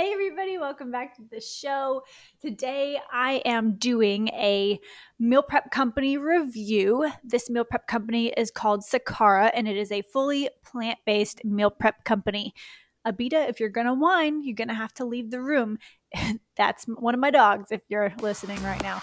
Hey, everybody, welcome back to the show. Today, I am doing a meal prep company review. This meal prep company is called Sakara, and it is a fully plant based meal prep company. Abita, if you're gonna whine, you're gonna have to leave the room. That's one of my dogs if you're listening right now.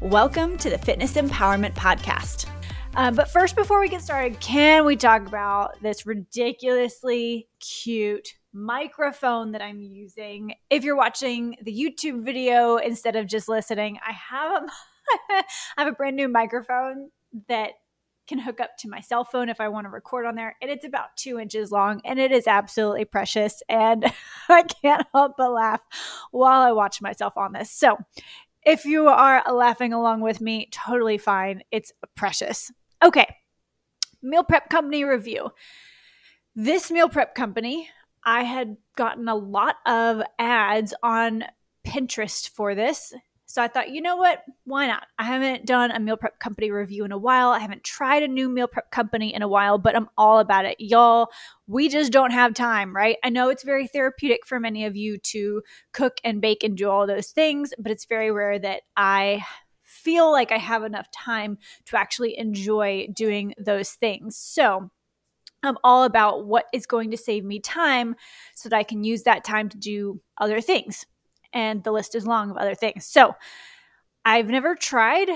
Welcome to the Fitness Empowerment Podcast. Uh, but first, before we get started, can we talk about this ridiculously cute microphone that I'm using? If you're watching the YouTube video instead of just listening, I have a, I have a brand new microphone that can hook up to my cell phone if I want to record on there. And it's about two inches long and it is absolutely precious. And I can't help but laugh while I watch myself on this. So if you are laughing along with me, totally fine. It's precious. Okay, meal prep company review. This meal prep company, I had gotten a lot of ads on Pinterest for this. So I thought, you know what? Why not? I haven't done a meal prep company review in a while. I haven't tried a new meal prep company in a while, but I'm all about it. Y'all, we just don't have time, right? I know it's very therapeutic for many of you to cook and bake and do all those things, but it's very rare that I feel like I have enough time to actually enjoy doing those things. So, I'm all about what is going to save me time so that I can use that time to do other things and the list is long of other things. So I've never tried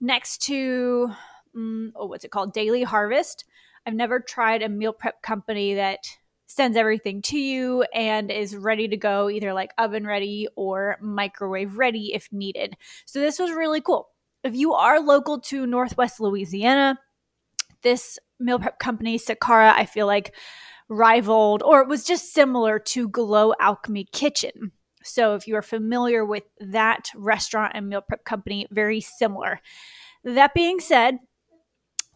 next to, um, oh, what's it called? Daily Harvest. I've never tried a meal prep company that sends everything to you and is ready to go, either like oven ready or microwave ready if needed. So this was really cool. If you are local to Northwest Louisiana, this meal prep company, Sakara, I feel like rivaled or it was just similar to Glow Alchemy Kitchen. So, if you are familiar with that restaurant and meal prep company, very similar. That being said,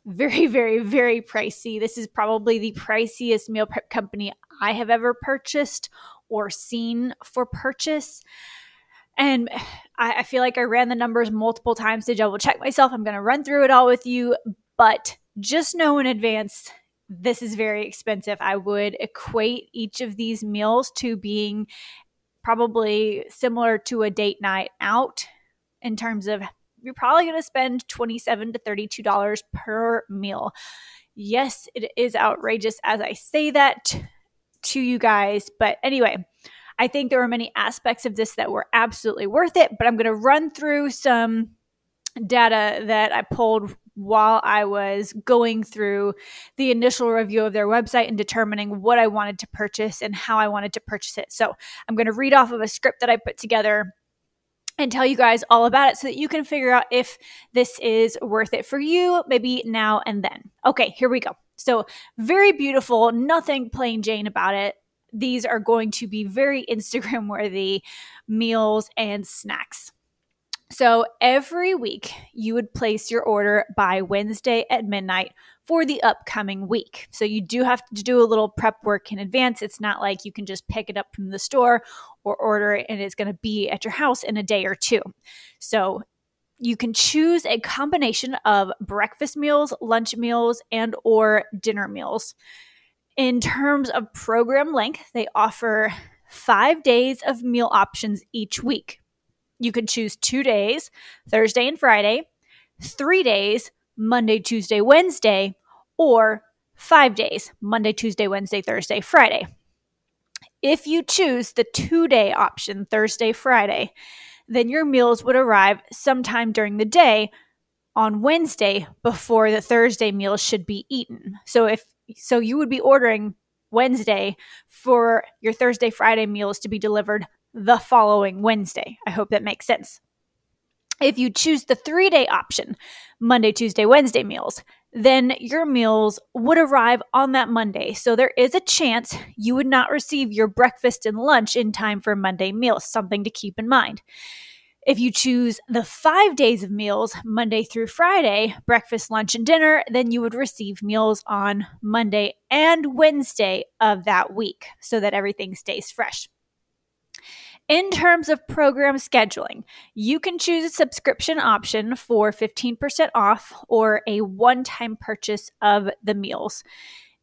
very, very, very pricey. This is probably the priciest meal prep company I have ever purchased or seen for purchase. And I, I feel like I ran the numbers multiple times to double check myself. I'm going to run through it all with you, but just know in advance this is very expensive. I would equate each of these meals to being probably similar to a date night out in terms of you're probably going to spend 27 to 32 dollars per meal. Yes, it is outrageous as I say that to you guys, but anyway, I think there were many aspects of this that were absolutely worth it, but I'm going to run through some data that I pulled while I was going through the initial review of their website and determining what I wanted to purchase and how I wanted to purchase it. So I'm going to read off of a script that I put together and tell you guys all about it so that you can figure out if this is worth it for you, maybe now and then. Okay, here we go. So, very beautiful, nothing plain Jane about it. These are going to be very Instagram worthy meals and snacks. So every week you would place your order by Wednesday at midnight for the upcoming week. So you do have to do a little prep work in advance. It's not like you can just pick it up from the store or order it and it's going to be at your house in a day or two. So you can choose a combination of breakfast meals, lunch meals, and or dinner meals. In terms of program length, they offer 5 days of meal options each week. You could choose two days, Thursday and Friday, three days, Monday, Tuesday, Wednesday, or five days, Monday, Tuesday, Wednesday, Thursday, Friday. If you choose the two day option, Thursday, Friday, then your meals would arrive sometime during the day on Wednesday before the Thursday meals should be eaten. So if so you would be ordering Wednesday for your Thursday Friday meals to be delivered the following Wednesday. I hope that makes sense. If you choose the 3-day option, Monday, Tuesday, Wednesday meals, then your meals would arrive on that Monday. So there is a chance you would not receive your breakfast and lunch in time for Monday meals, something to keep in mind. If you choose the five days of meals, Monday through Friday, breakfast, lunch, and dinner, then you would receive meals on Monday and Wednesday of that week so that everything stays fresh. In terms of program scheduling, you can choose a subscription option for 15% off or a one time purchase of the meals.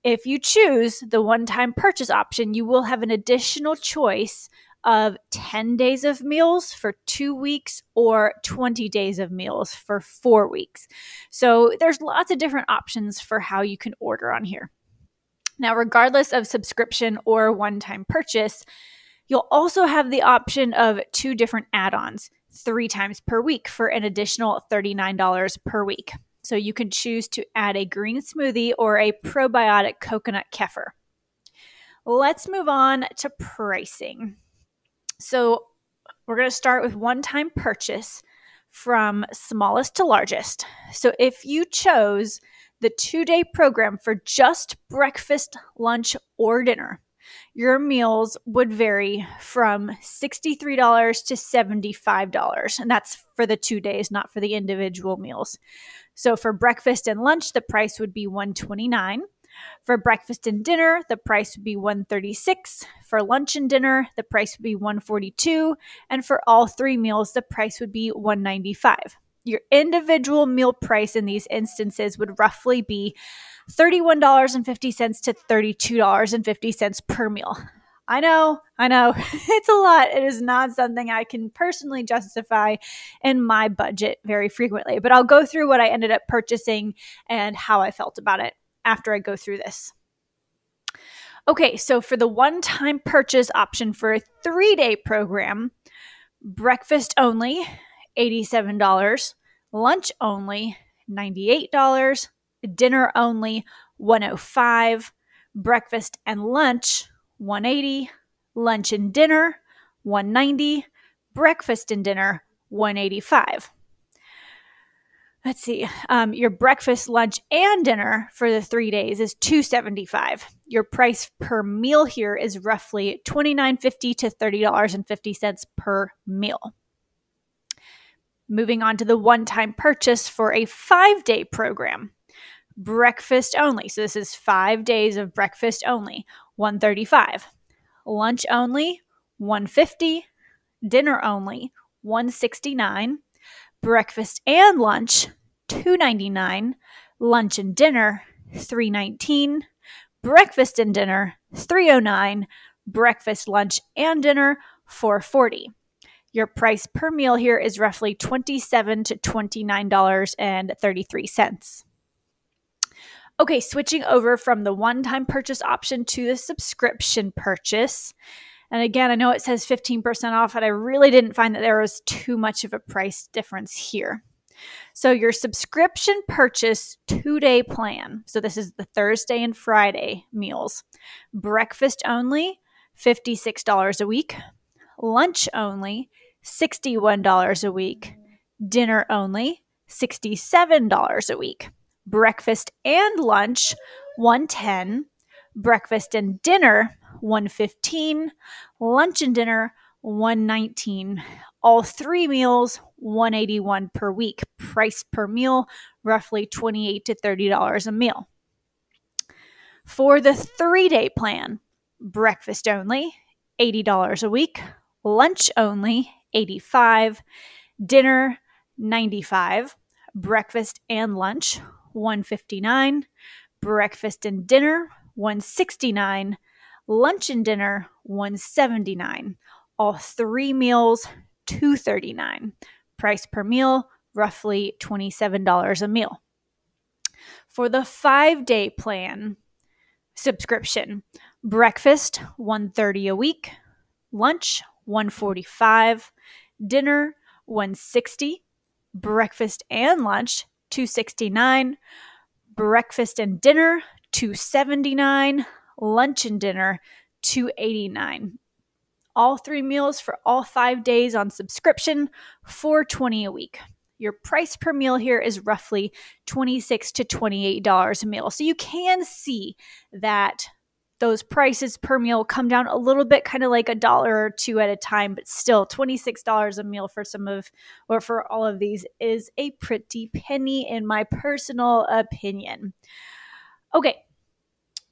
If you choose the one time purchase option, you will have an additional choice of 10 days of meals for two weeks or 20 days of meals for four weeks. So there's lots of different options for how you can order on here. Now, regardless of subscription or one time purchase, you'll also have the option of two different add ons three times per week for an additional $39 per week. So you can choose to add a green smoothie or a probiotic coconut kefir. Let's move on to pricing. So we're going to start with one time purchase from smallest to largest. So if you chose the two day program for just breakfast, lunch, or dinner, your meals would vary from $63 to $75. And that's for the two days, not for the individual meals. So for breakfast and lunch, the price would be 129 for breakfast and dinner, the price would be 136. For lunch and dinner, the price would be 142, and for all three meals, the price would be 195. Your individual meal price in these instances would roughly be $31.50 to $32.50 per meal. I know, I know, it's a lot. It is not something I can personally justify in my budget very frequently, but I'll go through what I ended up purchasing and how I felt about it after I go through this. Okay, so for the one time purchase option for a three day program, breakfast only, $87, lunch only, $98, dinner only, 105, breakfast and lunch, 180, lunch and dinner, 190, breakfast and dinner, 185 let's see um, your breakfast lunch and dinner for the three days is 275 your price per meal here is roughly 29.50 to $30.50 per meal moving on to the one-time purchase for a five-day program. Breakfast only. So this is five days of breakfast only. 135 lunch only 150 dinner only 169 breakfast and lunch 299 lunch and dinner 319 breakfast and dinner 309 breakfast lunch and dinner 440 your price per meal here is roughly 27 to $29.33 okay switching over from the one-time purchase option to the subscription purchase and again, I know it says 15% off, but I really didn't find that there was too much of a price difference here. So, your subscription purchase two day plan. So, this is the Thursday and Friday meals. Breakfast only, $56 a week. Lunch only, $61 a week. Dinner only, $67 a week. Breakfast and lunch, 110 Breakfast and dinner, 115 lunch and dinner 119 all three meals 181 per week. Price per meal roughly 28 to 30 dollars a meal. For the three day plan breakfast only $80 a week lunch only 85 dinner 95 breakfast and lunch 159 breakfast and dinner 169 lunch and dinner 179 all three meals 239 price per meal roughly $27 a meal. For the 5 day plan subscription breakfast 130 a week. Lunch 145 dinner 160, breakfast and lunch 269, breakfast and dinner 279, lunch and dinner 289. All three meals for all 5 days on subscription 420 a week. Your price per meal here is roughly 26 to $28 a meal. So you can see that those prices per meal come down a little bit, kind of like a dollar or two at a time, but still $26 a meal for some of, or for all of these is a pretty penny, in my personal opinion. Okay.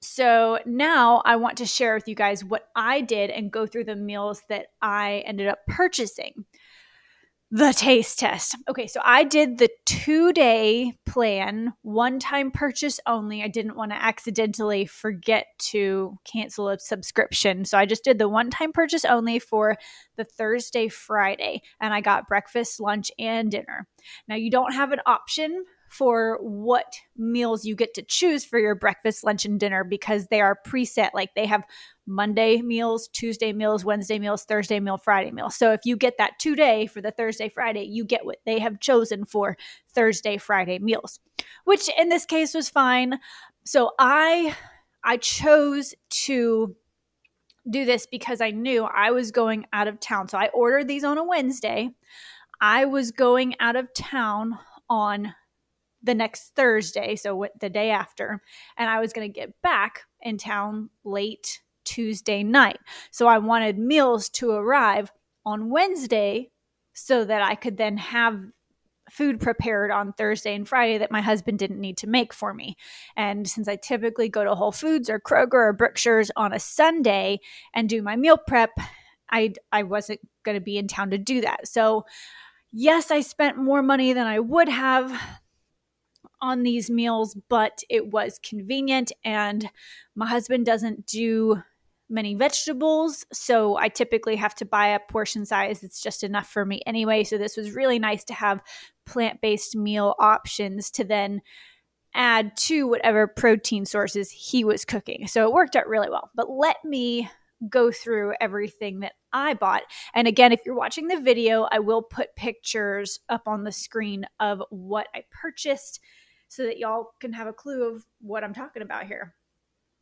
So now I want to share with you guys what I did and go through the meals that I ended up purchasing the taste test. Okay, so I did the two day plan, one time purchase only. I didn't want to accidentally forget to cancel a subscription. So I just did the one time purchase only for the Thursday, Friday, and I got breakfast, lunch, and dinner. Now, you don't have an option for what meals you get to choose for your breakfast, lunch, and dinner because they are preset. Like they have Monday meals, Tuesday meals, Wednesday meals, Thursday meal, Friday meal. So if you get that two day for the Thursday, Friday, you get what they have chosen for Thursday, Friday meals, which in this case was fine. So I I chose to do this because I knew I was going out of town. So I ordered these on a Wednesday. I was going out of town on the next Thursday, so the day after, and I was going to get back in town late Tuesday night. So I wanted meals to arrive on Wednesday so that I could then have food prepared on Thursday and Friday that my husband didn't need to make for me. And since I typically go to Whole Foods or Kroger or Brookshire's on a Sunday and do my meal prep, I I wasn't going to be in town to do that. So yes, I spent more money than I would have on these meals, but it was convenient. And my husband doesn't do many vegetables, so I typically have to buy a portion size that's just enough for me anyway. So this was really nice to have plant based meal options to then add to whatever protein sources he was cooking. So it worked out really well. But let me go through everything that I bought. And again, if you're watching the video, I will put pictures up on the screen of what I purchased so that y'all can have a clue of what I'm talking about here.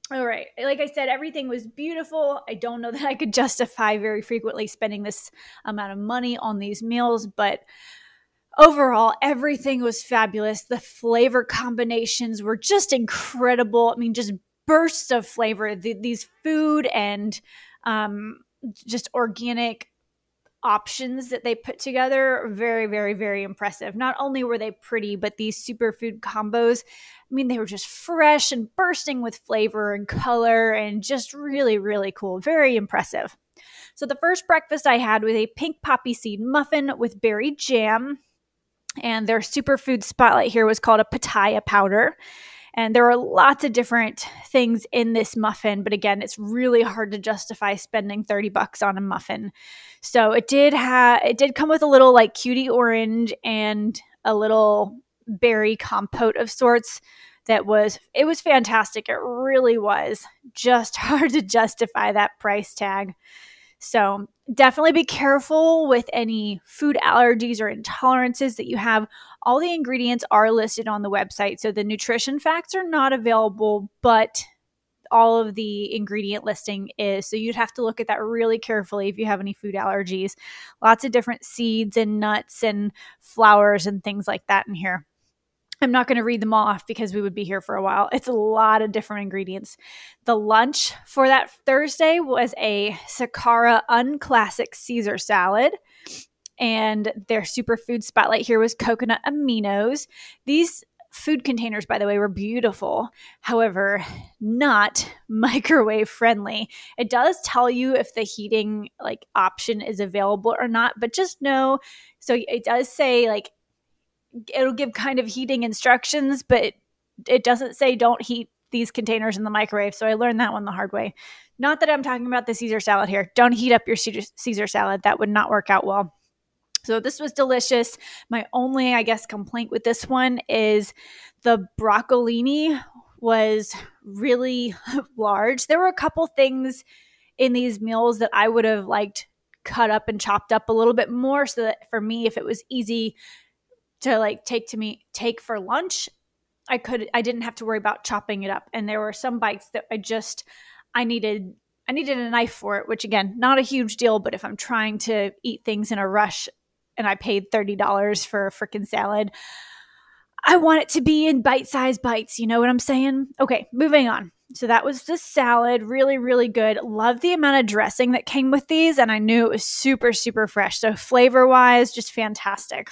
All right. Like I said, everything was beautiful. I don't know that I could justify very frequently spending this amount of money on these meals, but overall, everything was fabulous. The flavor combinations were just incredible. I mean, just bursts of flavor. The, these food and um, just organic options that they put together very very very impressive. Not only were they pretty but these superfood combos i mean they were just fresh and bursting with flavor and color and just really really cool. Very impressive. So the first breakfast i had was a pink poppy seed muffin with berry jam and their superfood spotlight here was called a pitaya powder and there are lots of different things in this muffin, but again, it's really hard to justify spending 30 bucks on a muffin. So it did have it did come with a little like cutie orange and a little berry compote of sorts that was it was fantastic. It really was. Just hard to justify that price tag. So definitely be careful with any food allergies or intolerances that you have. All the ingredients are listed on the website. So the nutrition facts are not available, but all of the ingredient listing is. So you'd have to look at that really carefully if you have any food allergies. Lots of different seeds and nuts and flowers and things like that in here. I'm not going to read them all off because we would be here for a while. It's a lot of different ingredients. The lunch for that Thursday was a Sakara Unclassic Caesar salad. And their superfood spotlight here was coconut aminos. These food containers, by the way, were beautiful. However, not microwave friendly. It does tell you if the heating like option is available or not, but just know. So it does say like it'll give kind of heating instructions, but it, doesn't say don't heat these containers in the microwave. So I learned that one the hard way. Not that I'm talking about the Caesar salad here. Don't heat up your Caesar salad. That would not work out well. So this was delicious. My only, I guess, complaint with this one is the broccolini was really large. There were a couple things in these meals that I would have liked cut up and chopped up a little bit more so that for me if it was easy to like take to me take for lunch i could i didn't have to worry about chopping it up and there were some bites that i just i needed i needed a knife for it which again not a huge deal but if i'm trying to eat things in a rush and i paid $30 for a freaking salad i want it to be in bite-sized bites you know what i'm saying okay moving on so that was the salad, really, really good. Love the amount of dressing that came with these, and I knew it was super, super fresh. So, flavor wise, just fantastic.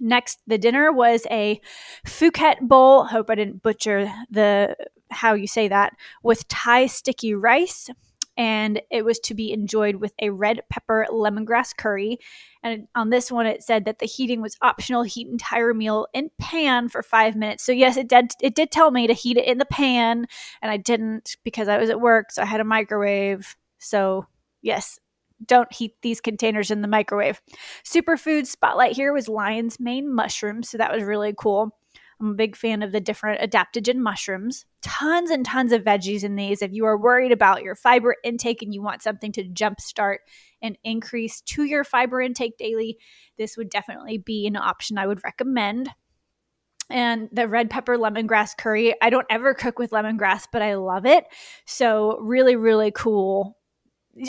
Next, the dinner was a Phuket bowl. Hope I didn't butcher the how you say that with Thai sticky rice, and it was to be enjoyed with a red pepper lemongrass curry. And on this one, it said that the heating was optional. Heat entire meal in pan for five minutes. So yes, it did. It did tell me to heat it in the pan, and I didn't because I was at work, so I had a microwave. So yes, don't heat these containers in the microwave. Superfood spotlight here was lion's mane mushrooms, so that was really cool. I'm a big fan of the different adaptogen mushrooms. Tons and tons of veggies in these. If you are worried about your fiber intake and you want something to jumpstart and increase to your fiber intake daily, this would definitely be an option I would recommend. And the red pepper lemongrass curry, I don't ever cook with lemongrass, but I love it. So, really, really cool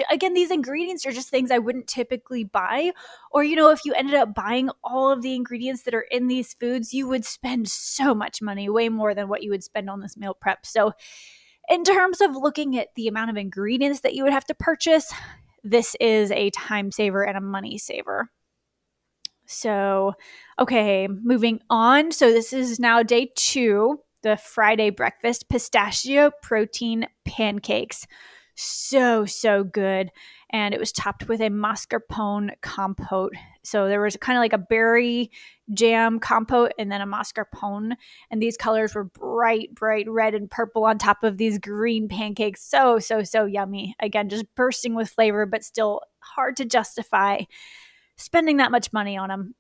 again these ingredients are just things i wouldn't typically buy or you know if you ended up buying all of the ingredients that are in these foods you would spend so much money way more than what you would spend on this meal prep. So in terms of looking at the amount of ingredients that you would have to purchase this is a time saver and a money saver. So okay moving on. So this is now day two the friday breakfast pistachio protein pancakes so so good. And it was topped with a mascarpone compote. So there was kind of like a berry jam compote and then a mascarpone. And these colors were bright bright red and purple on top of these green pancakes. So so so yummy. Again just bursting with flavor but still hard to justify spending that much money on them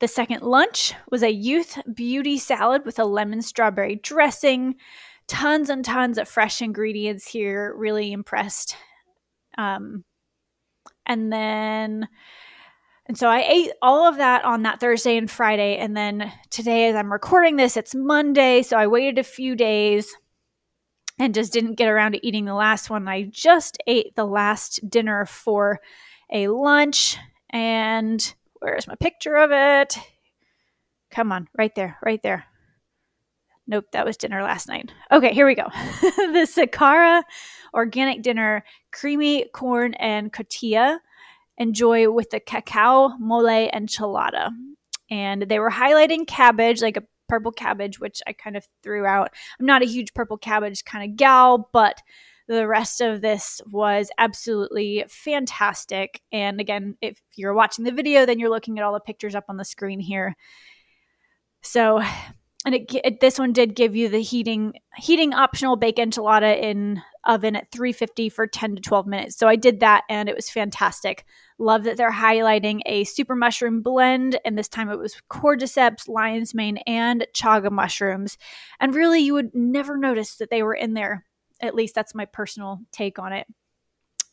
the second lunch was a youth beauty salad with a lemon strawberry dressing tons and tons of fresh ingredients here. Really impressed. Um, and then, and so I ate all of that on that Thursday and Friday. And then today, as I'm recording this, it's Monday. So I waited a few days and just didn't get around to eating the last one. I just ate the last dinner for a lunch. And where's my picture of it? Come on, right there, right there. Nope, that was dinner last night. Okay, here we go. the Sakara organic dinner, creamy corn and cotija. Enjoy with the cacao mole enchilada. And they were highlighting cabbage, like a purple cabbage, which I kind of threw out. I'm not a huge purple cabbage kind of gal, but the rest of this was absolutely fantastic. And again, if you're watching the video, then you're looking at all the pictures up on the screen here. So and it, it, this one did give you the heating heating optional bake enchilada in oven at 350 for 10 to 12 minutes. So i did that and it was fantastic. Love that they're highlighting a super mushroom blend and this time it was cordyceps lion's mane and chaga mushrooms. And really you would never notice that they were in there. At least that's my personal take on it.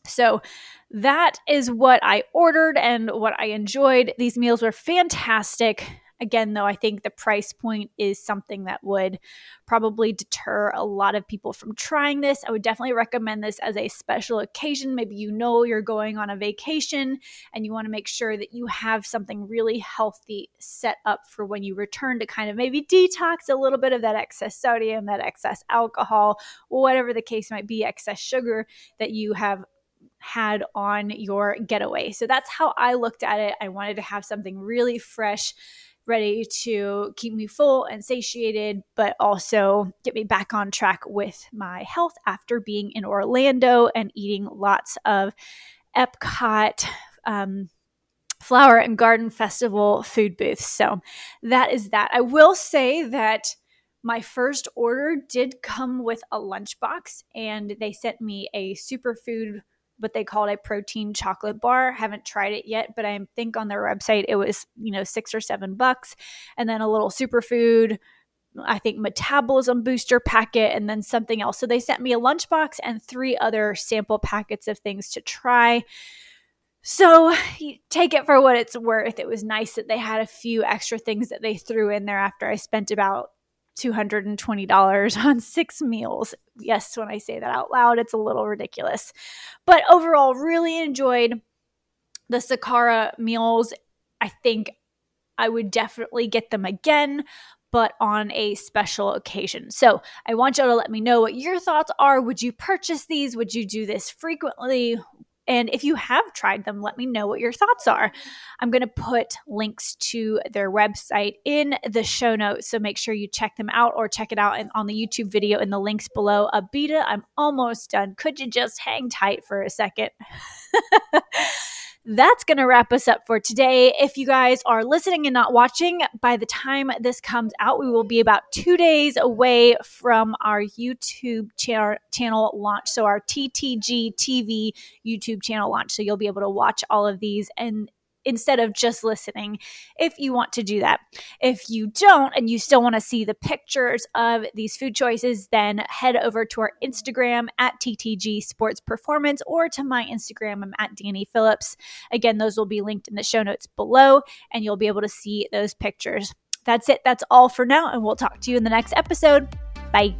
So that is what I ordered and what I enjoyed. These meals were fantastic. Again, though, I think the price point is something that would probably deter a lot of people from trying this. I would definitely recommend this as a special occasion. Maybe you know you're going on a vacation and you want to make sure that you have something really healthy set up for when you return to kind of maybe detox a little bit of that excess sodium, that excess alcohol, whatever the case might be, excess sugar that you have had on your getaway. So that's how I looked at it. I wanted to have something really fresh ready to keep me full and satiated, but also get me back on track with my health after being in Orlando and eating lots of Epcot. Um, Flower and Garden Festival food booths. So that is that. I will say that my first order did come with a lunchbox and they sent me a superfood what they called a protein chocolate bar. Haven't tried it yet, but I think on their website it was, you know, six or seven bucks. And then a little superfood I think metabolism booster packet and then something else. So they sent me a lunchbox and three other sample packets of things to try. So take it for what it's worth. It was nice that they had a few extra things that they threw in there after I spent about $220 on six meals. Yes, when I say that out loud, it's a little ridiculous. But overall, really enjoyed the Sakara meals. I think I would definitely get them again, but on a special occasion. So I want y'all to let me know what your thoughts are. Would you purchase these? Would you do this frequently? And if you have tried them, let me know what your thoughts are. I'm going to put links to their website in the show notes. So make sure you check them out or check it out in, on the YouTube video in the links below. Abita, I'm almost done. Could you just hang tight for a second? that's going to wrap us up for today. If you guys are listening and not watching, by the time this comes out, we will be about two days away from our YouTube cha- channel launch. So, our TTG TV YouTube channel launch. So, you'll be able to watch all of these and instead of just listening if you want to do that. If you don't and you still want to see the pictures of these food choices, then head over to our Instagram at TTG Sports Performance or to my Instagram. I'm at Danye Phillips. Again, those will be linked in the show notes below and you'll be able to see those pictures. That's it. That's all for now. And we'll talk to you in the next episode. Bye.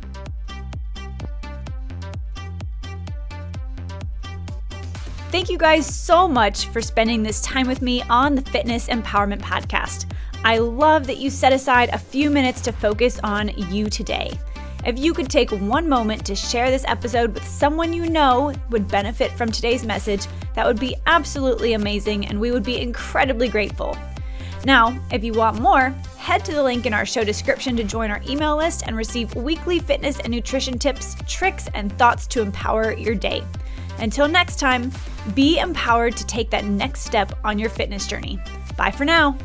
Thank you guys so much for spending this time with me on the Fitness Empowerment Podcast. I love that you set aside a few minutes to focus on you today. If you could take one moment to share this episode with someone you know would benefit from today's message, that would be absolutely amazing and we would be incredibly grateful. Now, if you want more, head to the link in our show description to join our email list and receive weekly fitness and nutrition tips, tricks, and thoughts to empower your day. Until next time, be empowered to take that next step on your fitness journey. Bye for now.